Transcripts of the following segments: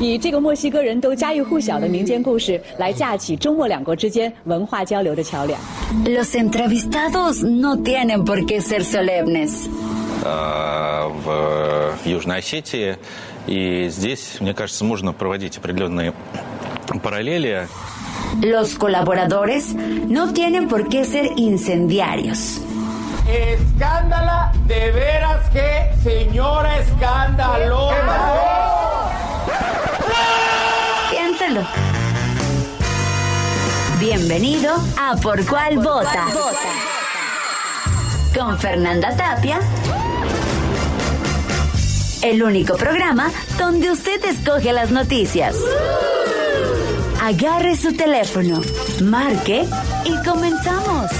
以这个墨西哥人都家喻户晓的民间故事来架起中墨两国之间文化交流的桥梁。 Los entrevistados no tienen por qué ser solemnes. э, в Южной Осетии. И здесь, мне кажется, можно проводить определенные параллели. Los colaboradores no tienen por qué ser incendiarios. Escándala, de veras que señora escandalosa. Bienvenido a Por Cuál Vota. Con Fernanda Tapia. El único programa donde usted escoge las noticias. Agarre su teléfono, marque y comenzamos.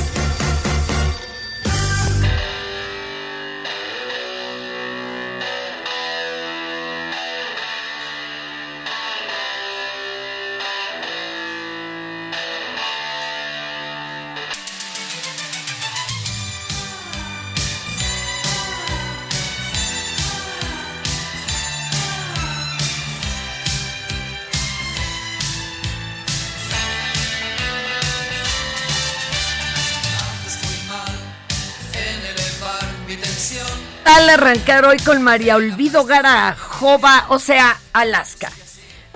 Arrancar hoy con María Olvido Garajova, o sea, Alaska.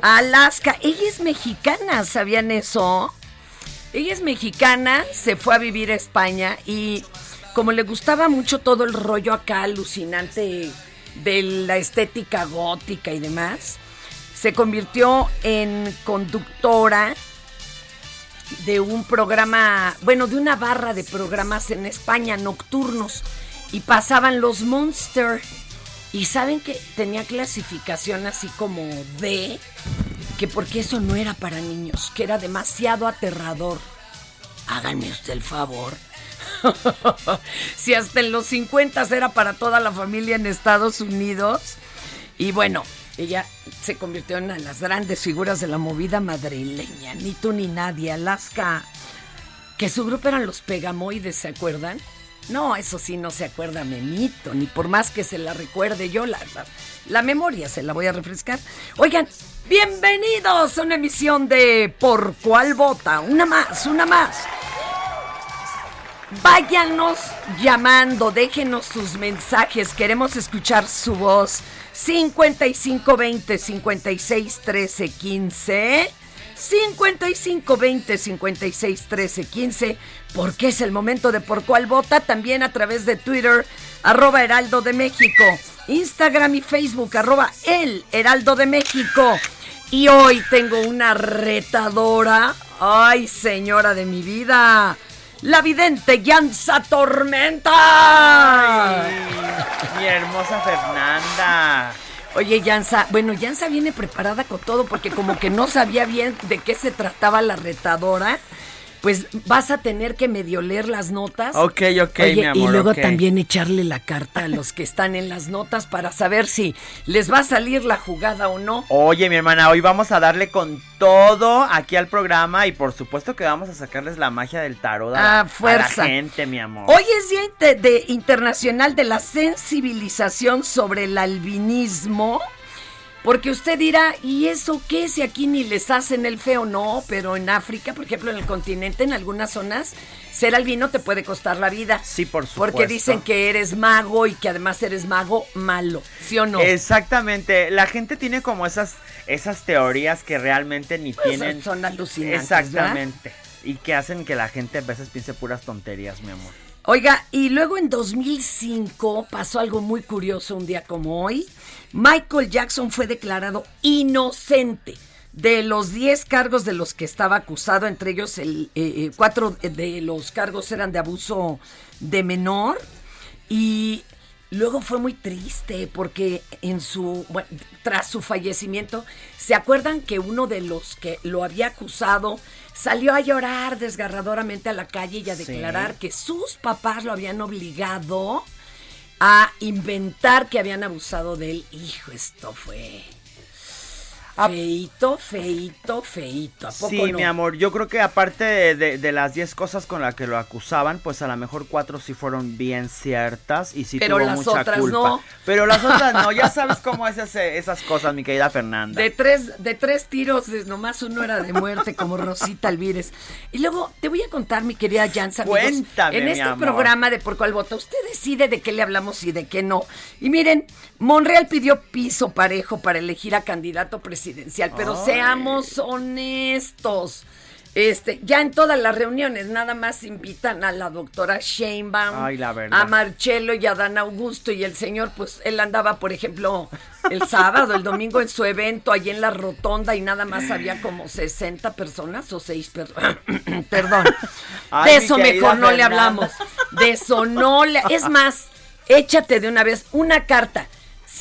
Alaska, ella es mexicana, ¿sabían eso? Ella es mexicana, se fue a vivir a España y como le gustaba mucho todo el rollo acá alucinante de la estética gótica y demás, se convirtió en conductora de un programa, bueno, de una barra de programas en España nocturnos y pasaban los Monster. Y saben que tenía clasificación así como D, que porque eso no era para niños, que era demasiado aterrador. Háganme usted el favor. si hasta en los 50 era para toda la familia en Estados Unidos. Y bueno, ella se convirtió en una de las grandes figuras de la movida madrileña. Ni tú ni nadie, Alaska. Que su grupo eran los Pegamoides, ¿se acuerdan? No, eso sí no se acuerda Memito, ni por más que se la recuerde yo, la, la, memoria se la voy a refrescar. Oigan, bienvenidos a una emisión de Por cuál vota. Una más, una más. Váyanos llamando, déjenos sus mensajes, queremos escuchar su voz. 5520 56 13 15 55 20 56 13 15 porque es el momento de por cuál vota también a través de Twitter arroba Heraldo de México Instagram y Facebook arroba el Heraldo de México y hoy tengo una retadora ay señora de mi vida la vidente Yansa Tormenta Ay, mi hermosa Fernanda. Oye, Yansa, bueno, Yansa viene preparada con todo porque como que no sabía bien de qué se trataba la retadora. Pues vas a tener que medio leer las notas. Ok, ok, Oye, mi amor. y luego también echarle la carta a los que están en las notas para saber si les va a salir la jugada o no. Oye, mi hermana, hoy vamos a darle con todo aquí al programa y por supuesto que vamos a sacarles la magia del tarot a, Ah, fuerza. a la gente, mi amor. Hoy es Día de- Internacional de la Sensibilización sobre el Albinismo. Porque usted dirá, ¿y eso qué? Si aquí ni les hacen el feo, no, pero en África, por ejemplo, en el continente, en algunas zonas, ser albino te puede costar la vida. Sí, por supuesto. Porque dicen que eres mago y que además eres mago malo, ¿sí o no? Exactamente, la gente tiene como esas esas teorías que realmente ni Pues, tienen son alucinantes, ¿verdad? Exactamente. Y que hacen que la gente a veces piense puras tonterías, mi amor. Oiga, y luego en 2005 pasó algo muy curioso un día como hoy. Michael Jackson fue declarado inocente de los 10 cargos de los que estaba acusado, entre ellos el eh, eh, cuatro de los cargos eran de abuso de menor y luego fue muy triste porque en su bueno, tras su fallecimiento se acuerdan que uno de los que lo había acusado salió a llorar desgarradoramente a la calle y a declarar que sus papás lo habían obligado a inventar que habían abusado de él. Hijo, esto fue Ah. feito, feito, feito. ¿A poco Sí, no? mi amor, yo creo que aparte de, de- de las 10 cosas con las que lo acusaban, pues a lo mejor cuatro sí fueron bien ciertas y sí Pero tuvo las mucha otras culpa. no. Pero las otras no, ya sabes cómo es ese- esas cosas, mi querida Fernanda. De tres, de tres tiros, nomás uno era de muerte, como Rosita Alvírez. Y luego te voy a contar, mi querida Jansa, Cuéntame, en mi este amor. programa de Por Cuál Vota, usted decide de qué le hablamos y de qué no. Y miren, Monreal pidió piso parejo para elegir a candidato presidencial, pero seamos honestos. Este, ya en todas las reuniones nada más invitan a la doctora Sheinbaum, Ay, la a Marcelo y a Dan Augusto y el señor, pues él andaba, por ejemplo, el sábado, el domingo en su evento allí en la rotonda y nada más había como 60 personas o 6 personas. Perdón. Ay, de eso mejor no le hablamos. De eso no le... Es más, échate de una vez una carta.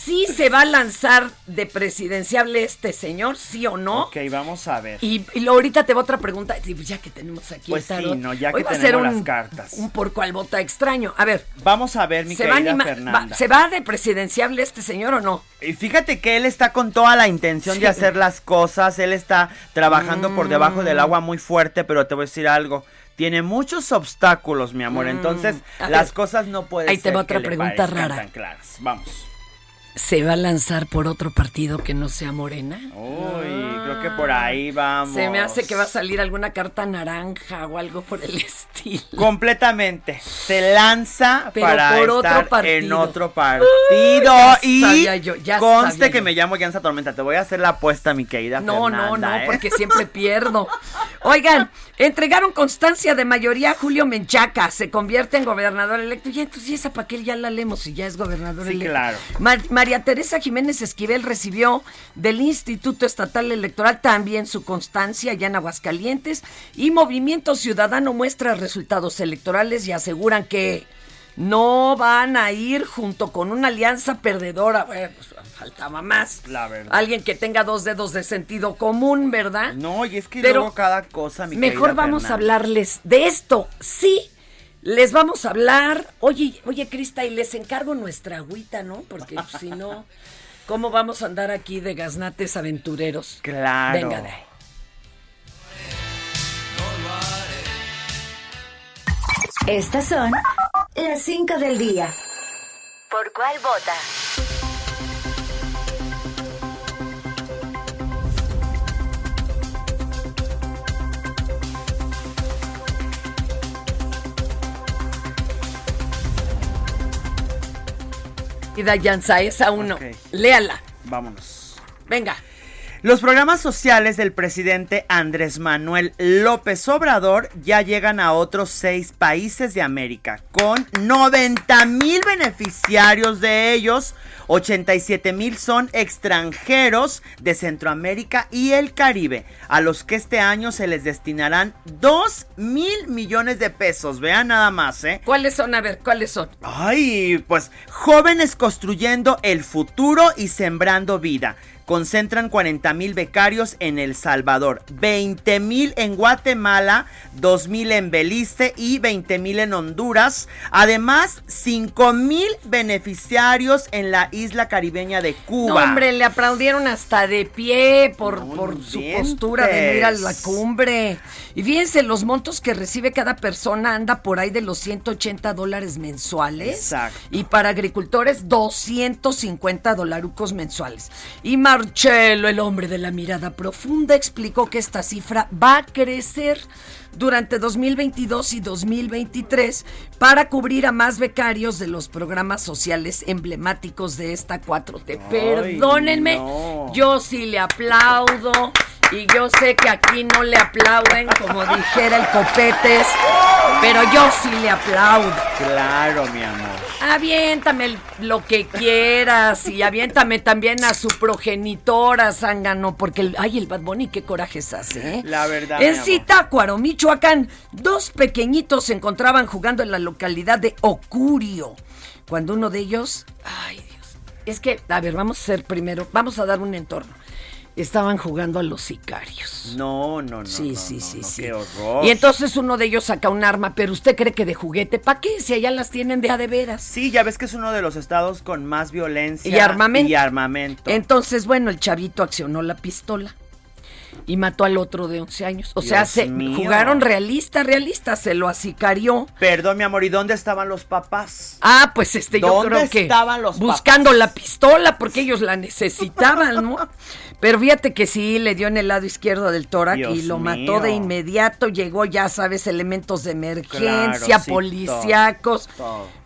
¿Sí se va a lanzar de presidenciable este señor, sí o no? Ok, vamos a ver. Y, y luego ahorita te va otra pregunta, pues ya que tenemos aquí Pues el sí, tarot, no, ya hoy que va a tenemos ser las un, cartas. Un por cual vota extraño. A ver, Vamos a ver, mi ¿se va, querida anima- Fernanda. va- ¿se va de presidenciable este señor o no? Y fíjate que él está con toda la intención Sí. de hacer las cosas, él está trabajando por debajo del Mm. agua muy fuerte, pero te voy a decir algo. Tiene muchos obstáculos, mi amor. Entonces, Mm. A las ver, cosas no pueden ahí te ser va otra que pregunta rara. tan claras. Vamos. ¿Se va a lanzar por otro partido que no sea Morena? Uy, creo que por ahí vamos. Se me hace que va a salir alguna carta naranja o algo por el estilo. Completamente. Se lanza Pero para por otro estar partido. en otro partido. ya y sabía yo, ya conste sabía que yo. me llamo Jansa Tormenta. Te voy a hacer la apuesta, mi querida No, no, Fernanda, no, ¿eh? porque siempre pierdo. Oigan, entregaron constancia de mayoría a Julio Menchaca, se convierte en gobernador electo. Ya, entonces, ¿y esa para qué ya la leemos y ya es gobernador Sí, electo? claro. Ma- María Teresa Jiménez Esquivel recibió del Instituto Estatal Electoral también su constancia ya en Aguascalientes y Movimiento Ciudadano muestra resultados electorales y aseguran que no van a ir junto con una alianza perdedora. Bueno, pues, faltaba más. La verdad. Alguien que tenga dos dedos de sentido común, ¿verdad? No, y es que Pero luego cada cosa, mi Mejor vamos a hablarles de esto. Sí, les vamos a hablar. Oye, oye, Crista, y les encargo nuestra agüita, ¿no? Porque pues, si no, ¿cómo vamos a andar aquí de gaznates aventureros? Claro. Venga de ahí. Estas son las 5 del día. ¿Por cuál vota? Y Dayanza, esa uno. Ok. Léala. Vámonos. Venga. Los programas sociales del presidente Andrés Manuel López Obrador ya llegan a otros seis países de América, con 90 mil beneficiarios de ellos, 87 mil son extranjeros de Centroamérica y el Caribe, a los que este año se les destinarán 2 mil millones de pesos. Vean nada más, ¿eh? ¿Cuáles son? A ver, ¿cuáles son? Ay, pues jóvenes construyendo el futuro y sembrando vida. Concentran 40 mil becarios en El Salvador, 20 mil en Guatemala, 2 mil en Belice y 20 mil en Honduras. Además, 5 mil beneficiarios en la isla caribeña de No, Cuba. hombre, le aplaudieron hasta de pie por, No por su postura de venir a la cumbre. Y fíjense, los montos que recibe cada persona anda por ahí de los 180 dólares mensuales. Exacto. Y para agricultores, 250 dolarucos mensuales. Y Marcelo, el hombre de la mirada profunda, explicó que esta cifra va a crecer durante 2022 y 2023 para cubrir a más becarios de los programas sociales emblemáticos de esta 4T. Perdónenme, no. yo sí le aplaudo Y yo sé que aquí no le aplauden, como dijera el Copetes, pero yo sí le aplaudo. Claro, mi amor. Aviéntame lo que quieras y aviéntame también a su progenitora, Zángano, porque, el, ay, el Bad Bunny, qué corajes hace, ¿eh? La verdad. En Zitácuaro, Michoacán, dos pequeñitos se encontraban jugando en la localidad de Ocurio, cuando uno de ellos, ay Dios, es que, a ver, vamos a hacer primero, vamos a dar un entorno estaban jugando a los sicarios. No, no, no. Sí, sí, sí, sí. Qué horror. Y entonces uno de ellos saca un arma, pero usted cree que de juguete, ¿para qué? Si allá las tienen de a de veras. Sí, ya ves que es uno de los estados con más violencia y armamento. Y armamento. Entonces, bueno, el chavito accionó la pistola y mató al otro de 11 años. O sea, se jugaron realista, realista, se lo acicarió. Perdón, mi amor, ¿y dónde estaban los papás? Ah, pues este, yo creo que estaban los buscando la pistola porque ellos la necesitaban, ¿no? Pero fíjate que sí, le dio en el lado izquierdo del tórax y lo mató de inmediato. Llegó, ya sabes, elementos de emergencia, policíacos.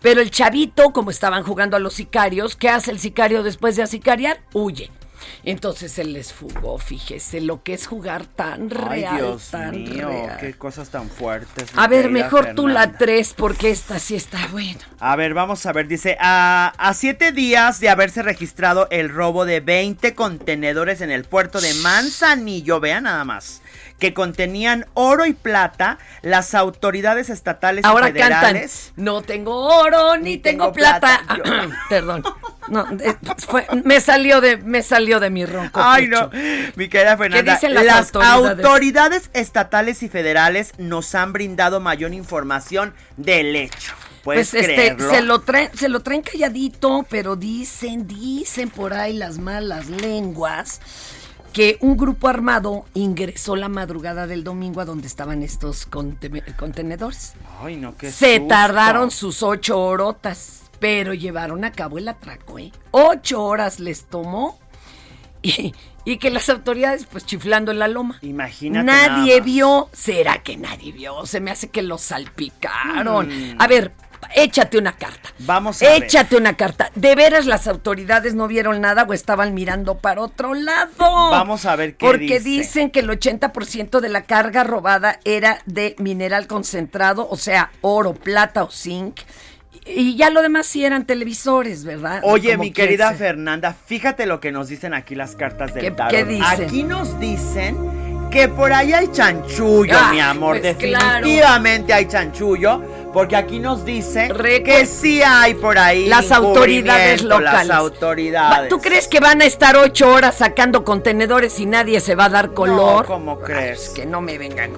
Pero el chavito, como estaban jugando a los sicarios, ¿qué hace el sicario después de asicariar? Huye. Entonces se les fugó, fíjese, lo que es jugar tan real, Dios tan mío, qué cosas tan fuertes. A ver, mejor tú la tres, porque esta sí está buena. A ver, vamos a ver, dice, a, a siete días de haberse registrado el robo de 20 contenedores en el puerto de Manzanillo, vean nada más que contenían oro y plata, las autoridades estatales Ahora y federales. Cantan, no tengo oro ni, tengo, plata. Perdón. No, eh, me salió de me salió de mi ronco. Ay, no. Mi querida Fernanda, las, autoridades? estatales y federales nos han brindado mayor información del hecho. pues este, se lo traen, se lo traen calladito, pero dicen, dicen por ahí las malas lenguas que un grupo armado ingresó la madrugada del domingo a donde estaban estos contenedores. Ay, no, qué Se tardaron sus ocho horotas, pero llevaron a cabo el atraco, ¿eh? Ocho horas les tomó y, que las autoridades pues chiflando en la loma. Imagínate. Nadie vio. ¿Será que nadie vio? Se me hace que los salpicaron. Mm. A ver, échate una carta. Vamos a Échate una carta. ¿De veras las autoridades no vieron nada o estaban mirando para otro lado? Vamos a ver qué Porque dicen que el 80% de la carga robada era de mineral concentrado, o sea, oro, plata o zinc. Y ya lo demás sí eran televisores, ¿verdad? Oye, mi querida Fernanda, fíjate lo que nos dicen aquí las cartas del ¿Qué, ¿Qué dicen? Aquí nos dicen que por ahí hay chanchullo, ah, mi amor. Pues Definitivamente hay chanchullo porque aquí nos dice que sí hay por ahí. Las autoridades locales. Las autoridades. ¿Tú crees que van a estar ocho horas sacando contenedores y nadie se va a dar color? No, ¿cómo crees? que no me vengan.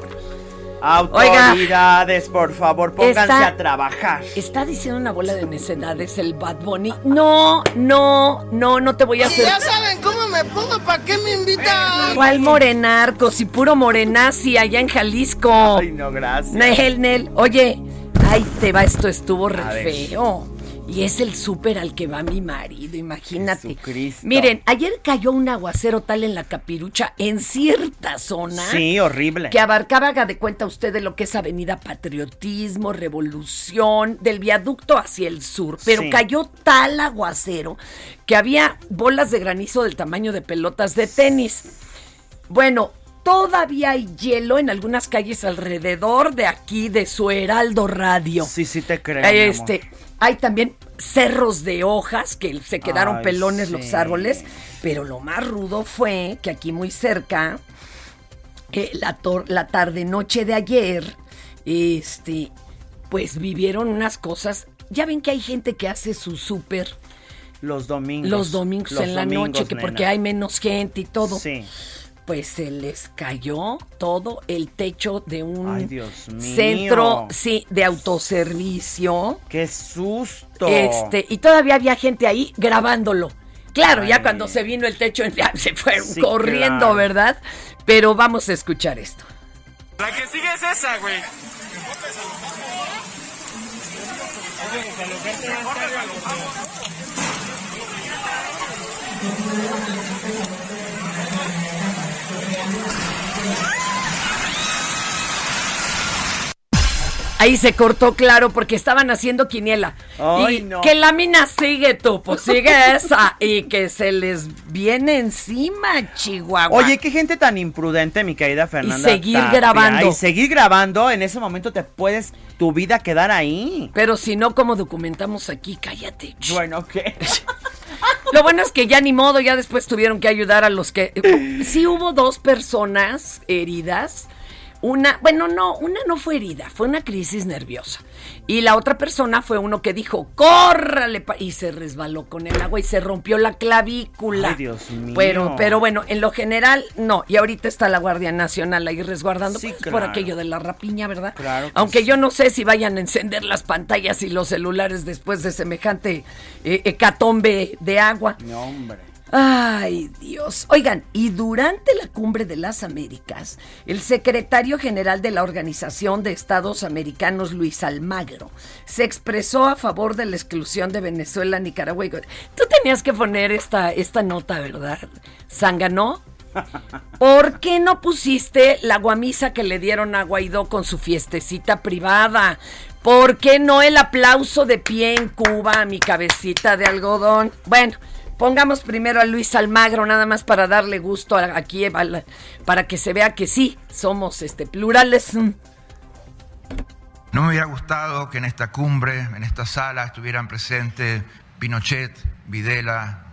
Autoridades, por favor, pónganse a trabajar. Está diciendo una bola de necedades el Bad Bunny. No, no, no, no te voy a hacer. ya saben cómo me pongo, ¿para qué me invitan? ¿Cuál morenarcos y puro morenazi allá en Jalisco? Ay, no, gracias. Nel, Nel. Oye, Ay, te va, esto estuvo re feo. Y es el súper al que va mi marido, imagínate. Miren, ayer cayó un aguacero tal en la capirucha en cierta zona. Sí, horrible. Que abarcaba, haga de cuenta usted de lo que es Avenida Patriotismo, Revolución, del viaducto hacia el sur. Pero cayó tal aguacero que había bolas de granizo del tamaño de pelotas de tenis. Bueno, todavía hay hielo en algunas calles alrededor de aquí, de su Heraldo Radio. Sí, sí te creo. Este, hay también cerros de hojas que se quedaron pelones los árboles, pero lo más rudo fue que aquí muy cerca, eh, la, la tarde noche de ayer, este, pues vivieron unas cosas. Ya ven que hay gente que hace su súper. Los domingos. Los domingos en la noche, que porque hay menos gente y todo. Sí pues se les cayó todo el techo de un centro sí, de autoservicio. ¡Qué susto! Este, y todavía había gente ahí grabándolo. Claro, ya cuando se vino el techo ya se fueron corriendo, ¿verdad? Pero vamos a escuchar esto. La que sigue es esa, güey. Ahí se cortó claro porque estaban haciendo quiniela. Ay, y no. que la mina sigue tú, pues sigue esa. Y que se les viene encima, Chihuahua. Oye, qué gente tan imprudente, mi querida Fernanda. seguir Tapia. grabando. Y seguir grabando, en ese momento te puedes tu vida quedar ahí. Pero si no, como documentamos aquí? Cállate. Bueno, ¿qué? Lo bueno es que ya ni modo, ya después tuvieron que ayudar a los que... Sí hubo dos personas heridas. Una, bueno, no, una no fue herida, fue una crisis nerviosa. Y la otra persona fue uno que dijo, córrale, pa-", y se resbaló con el agua y se rompió la clavícula. Ay, Dios mío. Pero, pero bueno, en lo general, no. Y ahorita está la Guardia Nacional ahí resguardando Sí, pues, por aquello de la rapiña, ¿verdad? Claro que Aunque sí. yo no sé si vayan a encender las pantallas y los celulares después de semejante eh, hecatombe de agua. No, hombre. Ay, Dios. Oigan, y durante la cumbre de las Américas, el secretario general de la Organización de Estados Americanos, Luis Almagro, se expresó a favor de la exclusión de Venezuela, Nicaragua. Tú tenías que poner esta, esta nota, ¿verdad? ¿Zanganó? ¿Por qué no pusiste la guamisa que le dieron a Guaidó con su fiestecita privada? ¿Por qué no el aplauso de pie en Cuba a mi cabecita de algodón? Bueno, pongamos primero a Luis Almagro nada más para darle gusto aquí para que se vea que sí somos este plurales. No me hubiera gustado que en esta cumbre, en esta sala, estuvieran presentes Pinochet, Videla,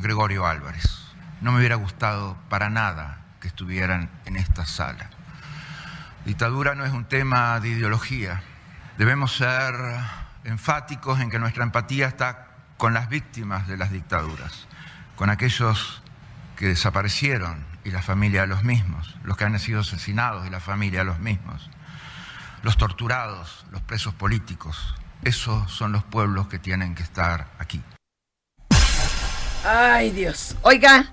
Gregorio Álvarez. No me hubiera gustado para nada que estuvieran en esta sala. Dictadura no es un tema de ideología. Debemos ser enfáticos en que nuestra empatía está con las víctimas de las dictaduras, con aquellos que desaparecieron y la familia de los mismos, los que han sido asesinados y la familia de los mismos los torturados, los presos políticos. Esos son los pueblos que tienen que estar aquí. Ay, Dios. Oiga,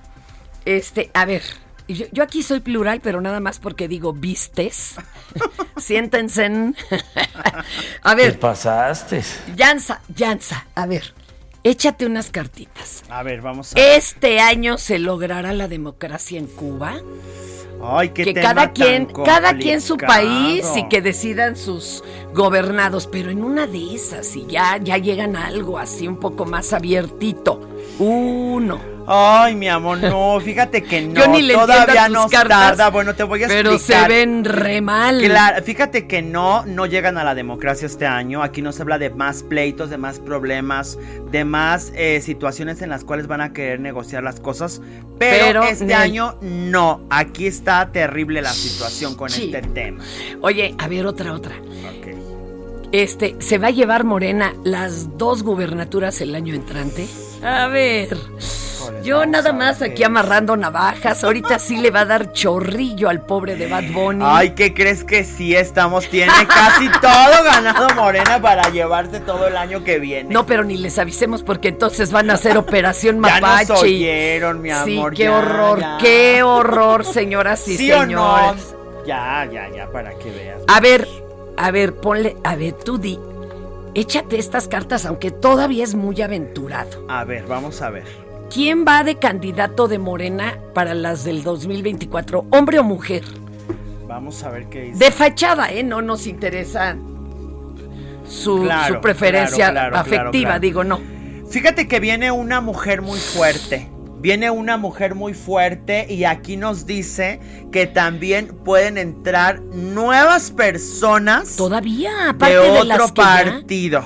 este, a ver, yo, yo aquí soy plural, pero nada más porque digo vistes. Siéntense. en- a ver, pasaste? Yanza, Yanza, a ver, échate unas cartitas. A ver, vamos a ¿Este año se logrará la democracia en Cuba? Ay, qué que tema cada tan quien, cada quien su país y que decidan sus gobernados, pero en una de esas, si ya, ya llegan a algo así un poco más abiertito. Uno. Ay, mi amor, no, fíjate que no. Yo ni le todavía no tarda. Bueno, te voy a Pero explicar. se ven re mal. Claro, fíjate que no, no llegan a la democracia este año. Aquí no se habla de más pleitos, de más problemas, de más eh, situaciones en las cuales van a querer negociar las cosas. Pero, Pero este ni- año no. Aquí está terrible la situación con Sí. este tema. Oye, a ver, otra, otra. Ok. Este, ¿se va a llevar Morena las dos gubernaturas el año entrante? A ver. Yo nada más ver. aquí amarrando navajas. Ahorita sí le va a dar chorrillo al pobre de Bad Bunny. Ay, ¿qué crees que sí estamos? Tiene casi todo ganado Morena para llevarse todo el año que viene. No, pero ni les avisemos porque entonces van a hacer operación ya mapache. nos oyeron, mi sí, amor. qué ya, horror, ya. qué horror, señoras y ¿Sí o no? señores. Ya, ya, ya, para que veas. A ver, a ver, ponle, a ver, tú di, échate estas cartas, aunque todavía es muy aventurado. A ver, vamos a ver. ¿Quién va de candidato de Morena para las del 2024, hombre o mujer? Vamos a ver qué dice. De fachada, ¿eh? No nos interesa su, Claro, su preferencia claro, claro, afectiva, digo, no. Fíjate que viene una mujer muy fuerte. Viene una mujer muy fuerte y aquí nos dice que también pueden entrar nuevas personas Todavía, aparte de de, otro las que ya- Ah. partido.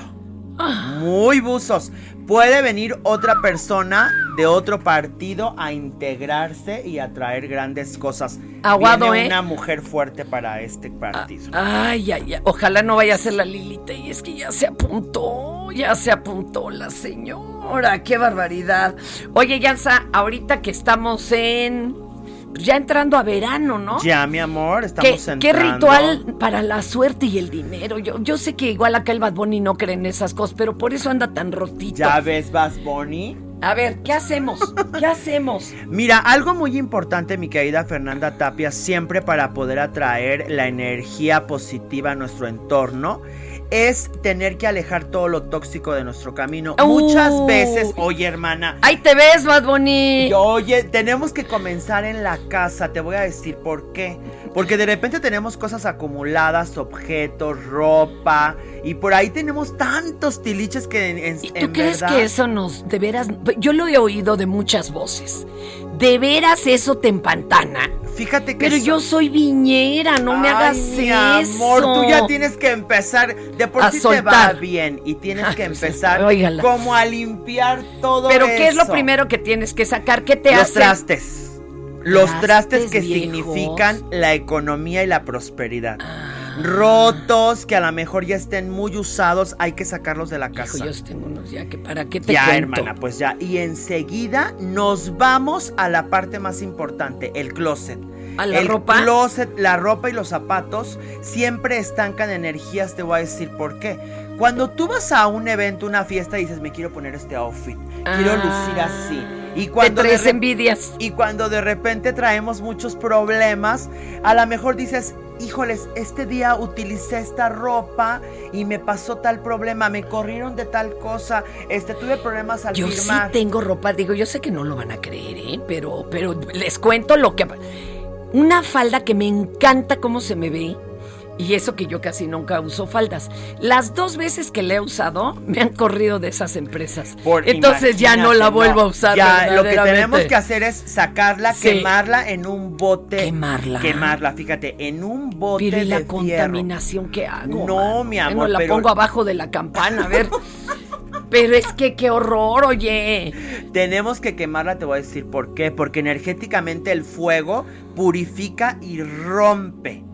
Muy buzos. Puede venir otra persona de otro partido a integrarse y a traer grandes cosas. Aguado, Viene ¿eh? una mujer fuerte para este partido. Ay, ay, ay, ojalá no vaya a ser la Lilita y es que ya se apuntó, ya se apuntó la señora, qué barbaridad. Oye, Yansa, ahorita que estamos en, ya entrando a verano, ¿no? Ya, mi amor, ¿Qué, estamos qué entrando. ritual para la suerte y el dinero? Yo, yo sé que igual acá el Bad Bunny no cree en esas cosas, pero por eso anda tan rotito. Ya ves, Vas Bonnie. A ver, ¿qué hacemos? ¿Qué hacemos? Mira, algo muy importante, mi querida Fernanda Tapia, siempre para poder atraer la energía positiva a nuestro entorno, es tener que alejar todo lo tóxico de nuestro camino. Muchas veces, oye hermana. Ahí te ves, más bonito. Oye, tenemos que comenzar en la casa. Te voy a decir por qué. Porque de repente tenemos cosas acumuladas, objetos, ropa. Y por ahí tenemos tantos tiliches que en, ¿Y tú crees que eso nos, de veras, yo lo he oído de muchas voces. ¿De veras eso te empantana? Fíjate que. Pero yo soy viñera, no me hagas mi amor, tú ya tienes que empezar. De por sí te va bien y tienes que empezar como a limpiar todo Pero ¿qué es lo primero que tienes que sacar? ¿Qué te Los hace? trastes. Los trastes, que significan la economía y la prosperidad. Ah. Rotos, que a lo mejor ya estén muy usados, hay que sacarlos de la casa. yo tengo unos ya que para qué te Ya, hermana, pues ya. Y enseguida nos vamos a la parte más importante, el closet. ¿A la el ropa? closet, la ropa y los zapatos siempre estancan energías, te voy a decir por qué. Cuando tú vas a un evento, una fiesta y dices, me quiero poner este outfit, quiero lucir así y cuando Te envidias. Y cuando de repente traemos muchos problemas, a lo mejor dices, híjoles, este día utilicé esta ropa y me pasó tal problema, me corrieron de tal cosa, este tuve problemas al yo firmar. Yo sí tengo ropa, digo, yo sé que no lo van a creer, ¿eh? pero pero les cuento lo que una falda que me encanta cómo se me ve y eso que yo casi nunca uso faldas. Las dos veces que le he usado, me han corrido de esas empresas. Entonces ya no la vuelvo a usar. Ya, lo que tenemos que hacer es sacarla, quemarla en un bote. Quemarla. Quemarla, fíjate, en un bote. Pero ¿y la contaminación que hago? No, mi amor. la pongo abajo de la campana, a ver. Pero es que qué horror, oye. Tenemos que quemarla, te voy a decir por qué. Porque energéticamente el fuego purifica y rompe.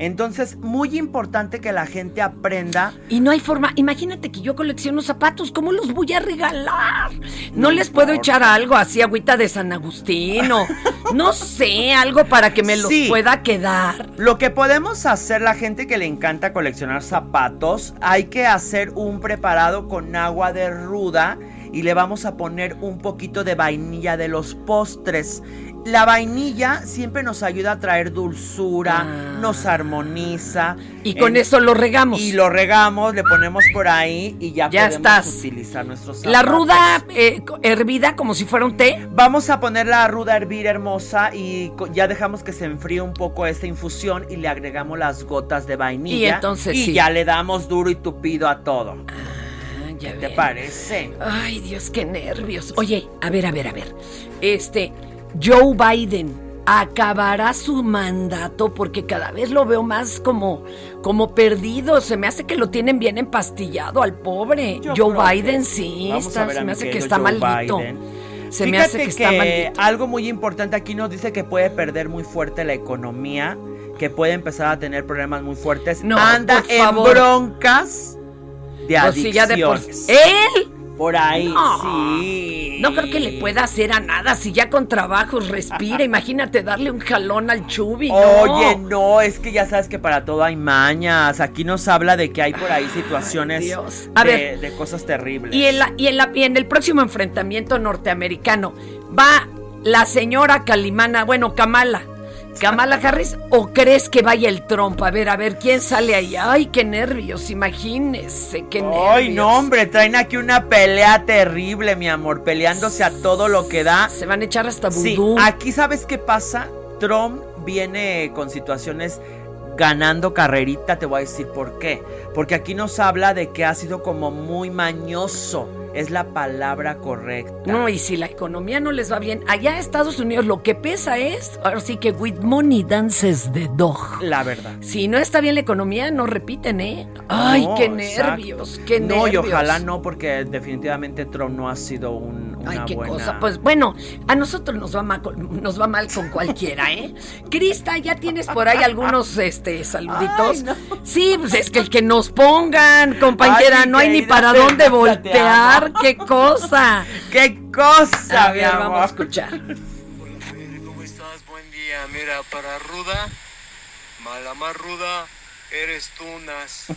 Entonces, muy importante que la gente aprenda. Y no hay forma. Imagínate que yo colecciono zapatos, ¿cómo los voy a regalar? No, les puedo echar algo así, agüita de San Agustín o no sé, algo para que me los pueda quedar. Lo que podemos hacer, la gente que le encanta coleccionar zapatos, hay que hacer un preparado con agua de ruda y le vamos a poner un poquito de vainilla de los postres. La vainilla siempre nos ayuda a traer dulzura, ah. nos armoniza. Y con eso lo regamos. Y lo regamos, le ponemos por ahí y ya, ya podemos utilizar nuestros zapatos. La ruda eh, hervida como si fuera un té. Vamos a poner la ruda a hervir hermosa y ya dejamos que se enfríe un poco esta infusión y le agregamos las gotas de vainilla. Y entonces y ya le damos duro y tupido a todo. Ah, ya ¿Qué te parece? Ay, Dios, qué nervios. Oye, a ver, a ver, a ver. Este, Joe Biden acabará su mandato porque cada vez lo veo más como, como perdido. Se me hace que lo tienen bien empastillado al pobre. Joe Biden sí, se me hace que está malito. Se me hace que, está malito. Algo muy importante aquí nos dice que puede perder muy fuerte la economía, que puede empezar a tener problemas muy fuertes. No, Anda en broncas de adicciones. Él por ahí, sí. No creo que le pueda hacer a nada si ya con trabajos respira. Imagínate darle un jalón al chubi. Oye, no, es que ya sabes que para todo hay mañas. Aquí nos habla de que hay por ahí situaciones de, cosas terribles. Y en, la, y, en la, y en el próximo enfrentamiento norteamericano va la señora Calimana, bueno, Kamala Kamala Harris o crees que vaya el Trump? A ver, a ver, ¿quién sale ahí? Ay, qué nervios, imagínese, qué nervios. Ay, no, hombre, traen aquí una pelea terrible, mi amor, peleándose a todo lo que da. Se van a echar hasta vudú. Sí, aquí ¿sabes qué pasa? Trump viene con situaciones ganando carrerita, te voy a decir por qué. Porque aquí nos habla de que ha sido como muy mañoso es la palabra correcta. No, y si la economía no les va bien, allá en Estados Unidos lo que pesa es, ahora sí que with money dances the dog. La verdad. Si no está bien la economía, no repiten, ¿eh? Ay, qué nervios, qué nervios. No, y ojalá no, porque definitivamente Trump no ha sido un, una Ay, qué cosa. Pues bueno, a nosotros nos va mal, nos va mal con cualquiera, ¿eh? Crista, ¿ya tienes por ahí algunos este, saluditos? Sí, pues es que el que nos pongan, compañera, no hay ni para dónde voltear qué cosa. ¡Qué cosa, a ver, vamos a escuchar. ¿Cómo estás? Buen día. Mira, para Ruda, mala más Ruda, eres tú, Nas.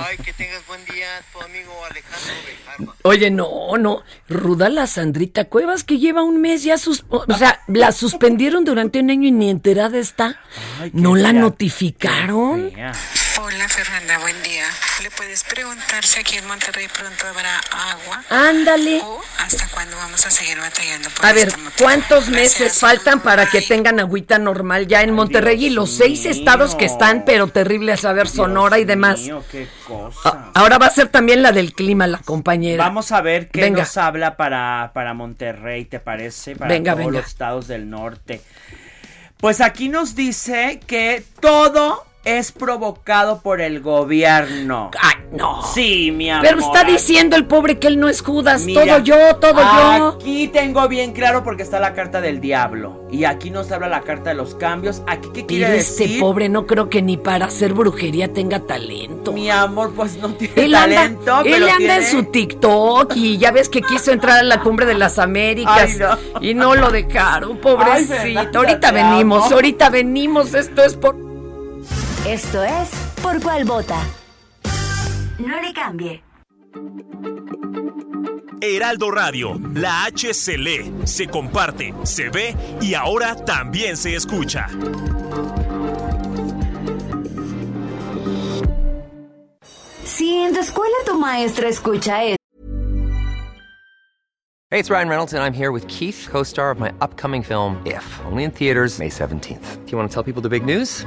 Ay, que tengas buen día, tu amigo Alejandro Bejarma. Oye, no, no. Ruda la Sandrita Cuevas que lleva un mes ya sus... O sea, la suspendieron durante un año y ni enterada está. ¿No la notificaron? Hola Fernanda, buen día. ¿Le puedes preguntar si aquí en Monterrey pronto habrá agua? Ándale. ¿O hasta cuándo vamos a seguir batallando por A ver, este motivo? ¿cuántos Gracias. meses faltan para que tengan agüita normal ya en Monterrey y los seis estados que están, pero terribles, a ver, Sonora y demás? Mío, qué cosa. Ah, Ahora va a ser también la del clima, la compañera. Vamos a ver qué Venga. nos habla para, para Monterrey, ¿te parece? Para Venga, todos venga. los estados del norte. Pues aquí nos dice que todo es provocado por el gobierno. Ay, no. Sí, mi amor. Pero está diciendo el pobre que él no es Judas, Mira, todo yo, todo yo. Aquí tengo bien claro porque está la carta del diablo. Y aquí nos habla la carta de los cambios. Aquí, ¿qué quiere Pero este decir? pobre no creo que ni para hacer brujería tenga talento. Mi amor, pues no tiene Él anda, talento, él pero anda tiene... en su TikTok y ya ves que quiso entrar a la cumbre de las Américas Ay, no. y no lo dejaron, Ay, pobrecito. Ahorita venimos, amo. ahorita venimos, esto es por... Esto es Por Cuál Vota. No le cambie. Heraldo Radio, la H se lee, se comparte, se ve y ahora también se escucha. Si en tu escuela tu maestra escucha esto. Hey, it's Ryan Reynolds, and I'm here with Keith, co star of my upcoming film, If, only in theaters, May 17th. Do you want to tell people the big news?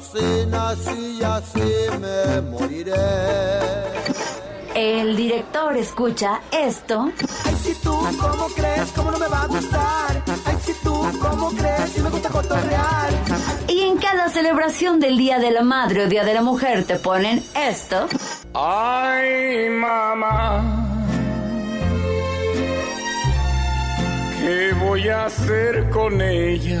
así nací y así me moriré. el director escucha esto Ay, si tú, ¿cómo crees? ¿Cómo no me va a gustar? Ay, si tú, ¿cómo crees? Si me gusta cotorrear. y en cada celebración del Día de la Madre o Día de la Mujer te ponen esto. Ay, mamá. ¿Qué voy a hacer con ella?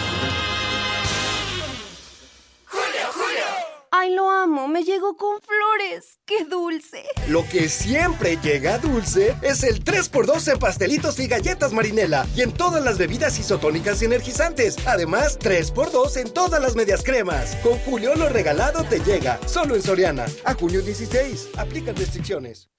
Ay, lo amo, me llegó con flores. ¡Qué dulce! Lo que siempre llega dulce es el 3x2 en pastelitos y galletas marinela y en todas las bebidas isotónicas y energizantes. Además, 3x2 en todas las medias cremas. Con Julio lo regalado te llega, solo en Soriana. A junio 16. Aplican restricciones.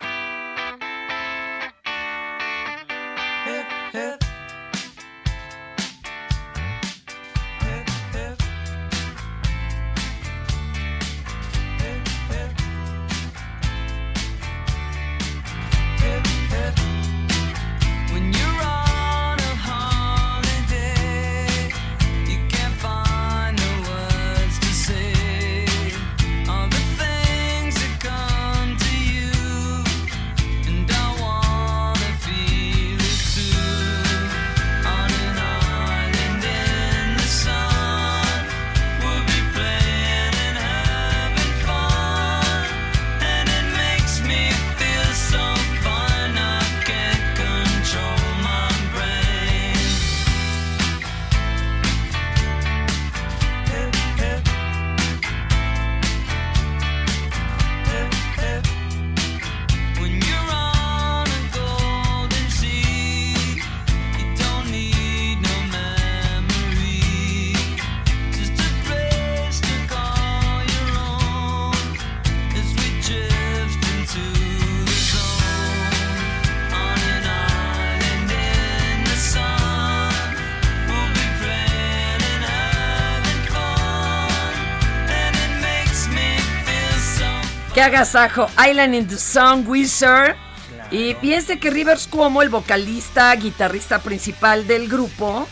Que agasajo, Island in the Sun, Wizard. Y piense que Rivers Cuomo, el vocalista, guitarrista principal del grupo,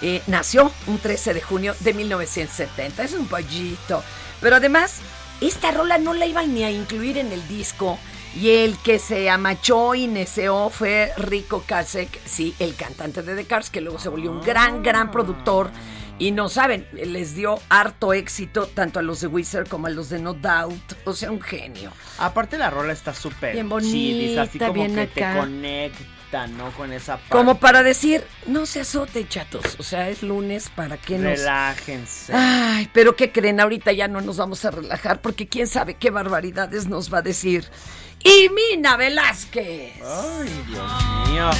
eh, nació un 13 de junio de 1970. Es un pollito. Pero además, esta rola no la iban ni a incluir en el disco. Y el que se amachó y neceó fue Rico Kasek, sí, el cantante de The Cars, que luego se volvió un gran, gran productor Y no saben, les dio harto éxito tanto a los de Wizard como a los de No Doubt. O sea, un genio. Aparte la rola está súper Bien chidis, así bonita, como bien que acá. te conecta, ¿no? Con esa parte. Como para decir, no se azote, chatos. O sea, es lunes para que nos... Relájense. Ay, pero ¿qué creen? Ahorita ya no nos vamos a relajar porque quién sabe qué barbaridades nos va a decir. Y Mina Velázquez. Ay, Dios mío.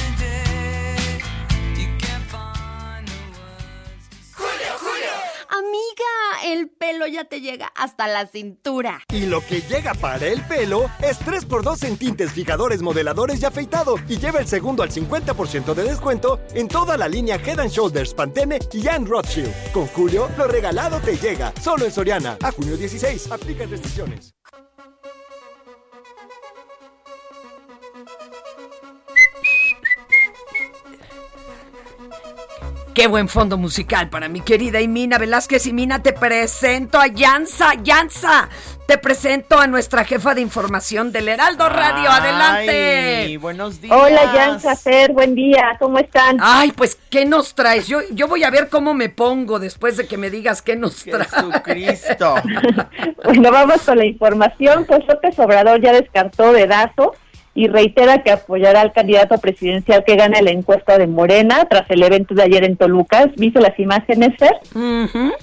Amiga, el pelo ya te llega hasta la cintura. Y lo que llega para el pelo es 3x2 en tintes, fijadores, modeladores y afeitado. Y lleva el segundo al 50% de descuento en toda la línea Head and Shoulders, Pantene y Anne Rothschild. Con Julio, lo regalado te llega. Solo en Soriana. A junio 16. Aplica restricciones. Qué buen fondo musical para mi querida Imina Velázquez. Imina, te presento a Yanza. Yanza, te presento a nuestra jefa de información del Heraldo Radio. Adelante. Ay, buenos días. Hola, Jan Sacer, buen día, ¿cómo están? Ay, pues, ¿qué nos traes? Yo, yo voy a ver cómo me pongo después de que me digas qué nos traes. Jesucristo. Bueno, vamos con la información. Pues López Obrador ya descartó dedazo y reitera que apoyará al candidato presidencial que gane la encuesta de Morena tras el evento de ayer en Toluca. ¿Viste las imágenes, Fer? Ujú.